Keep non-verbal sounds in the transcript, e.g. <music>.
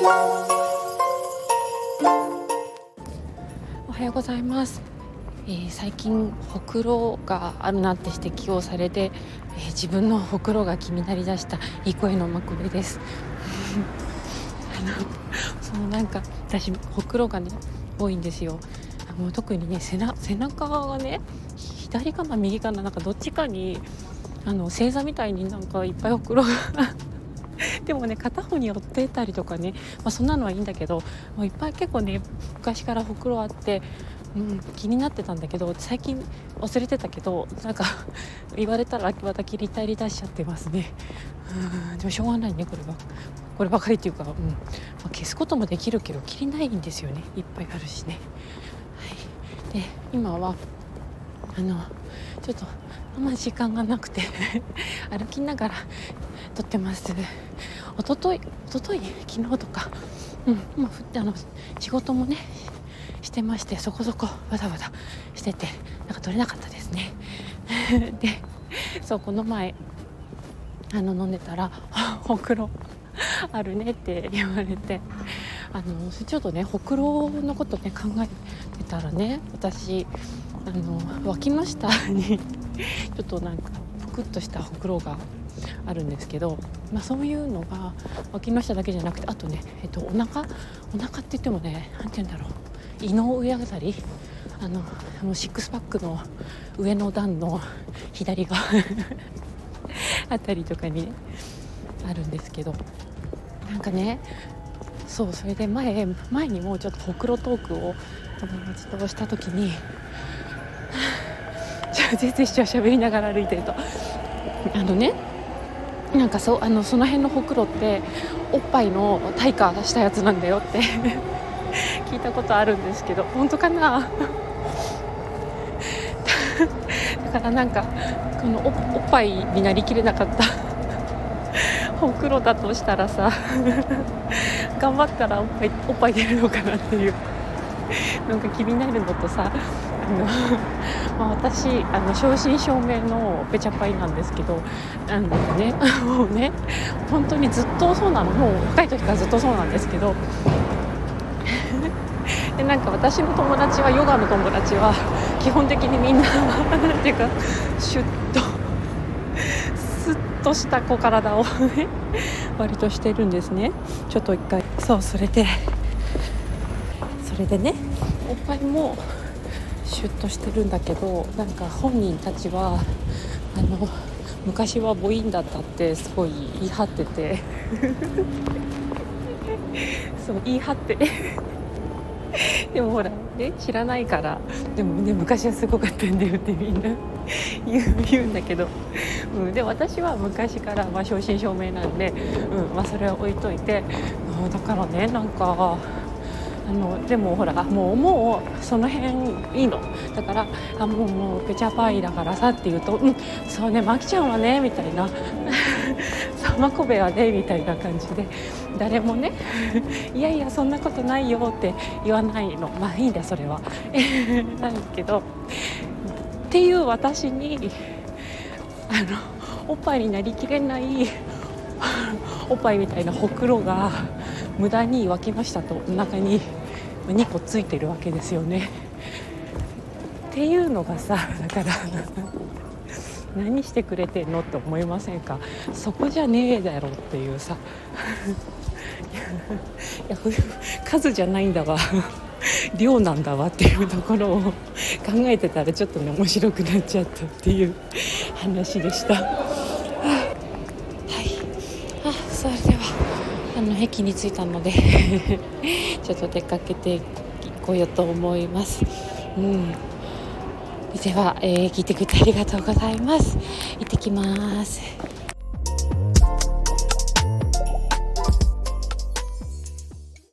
おはようございます。えー、最近ほくろがあるなって指摘をされて、えー、自分のほくろが気になりだしたいい声のまくべです。<laughs> あのそのなんか私ほくろがね多いんですよ。もう特にね背中がね左かな右かななんかどっちかにあの星座みたいになんかいっぱいほくろが <laughs> でもね片方に寄ってたりとかね、まあ、そんなのはいいんだけどもういっぱい結構ね昔からほくろあってうん、気になってたんだけど最近忘れてたけどなんか <laughs> 言われたらまた切りたり出しちゃってますね。うんでもしょうがないねこれは。こればかりっていうか、うん。まあ、消すこともできるけど切りないんですよね。いっぱいあるしね、はい、で今はあのちょっとあんま時間がなくて <laughs> 歩きながら撮ってます。おとといおととい？昨日とか。うんまあ、あの仕事もねしてましてそこそこわざわざしててなんか取れなかったですね。<laughs> でそうこの前あの飲んでたら「<laughs> ほくろあるね」って言われて。あのちょっとねほくろのことね考えてたらね私あの脇の下にちょっとなんかぷくっとしたほくろがあるんですけど、まあ、そういうのが脇の下だけじゃなくてあとね、えっと、お腹お腹って言ってもね何て言うんだろう。胃の上あたりあのあのシックスパックの上の段の左側 <laughs> あたりとかに、ね、あるんですけどなんかねそうそれで前前にもうちょっとほくろトークを友達とした時に全然しちゃ喋りながら歩いてるとあのねなんかそあのその辺のほくろっておっぱいの退化したやつなんだよって聞いたことあるんですけど本当かなだからなんかこのおっぱいになりきれなかったほくろだとしたらさ頑張ったらおっぱいおっぱい出るのかなっていうなんか気になるのとさ、<laughs> まあ、私あの正真正銘のペチャパイなんですけどなんかね <laughs> もうね本当にずっとそうなのもう若い時からずっとそうなんですけど <laughs> でなんか私の友達はヨガの友達は基本的にみんな何ていうかシュッとスッとしたこう体をね割としてるんですね。ちょっと一回そうそれでそれでねおっぱいもシュッとしてるんだけどなんか本人たちはあの昔は母音だったってすごい言い張ってて。<laughs> そう言い張って。<laughs> でもほらね知らないから。でもね昔はすごかったんだよってみんな <laughs> 言う言うんだけど、うん、で私は昔から、まあ、正真正銘なんで、うんまあ、それは置いといて。だからねなんかあのでもほらもうもうその辺いいの。だからあもうもうペチャパイだからさって言うと「うんそうねマキちゃんはね」みたいな「さまこべはね」みたいな感じで。誰もね「<laughs> いやいやそんなことないよ」って言わないの。まあいいんだそれは。<laughs> なんだけど。っていう私にあのおっぱいになりきれない <laughs> おっぱいみたいなほくろが無駄に湧きましたとお腹に。2個ついてるわけですよね。っていうのがさだから何してくれてんのって思いませんか？そこじゃねえだろっていうさ。いや数じゃないんだわ。量なんだわっていうところを考えてたらちょっとね面白くなっちゃったっていう話でした。はい。あそれでは。あの駅に着いたので <laughs> ちょっと出かけてこようと思います。うんでは、えー、聞いてくれてありがとうございます。行ってきます。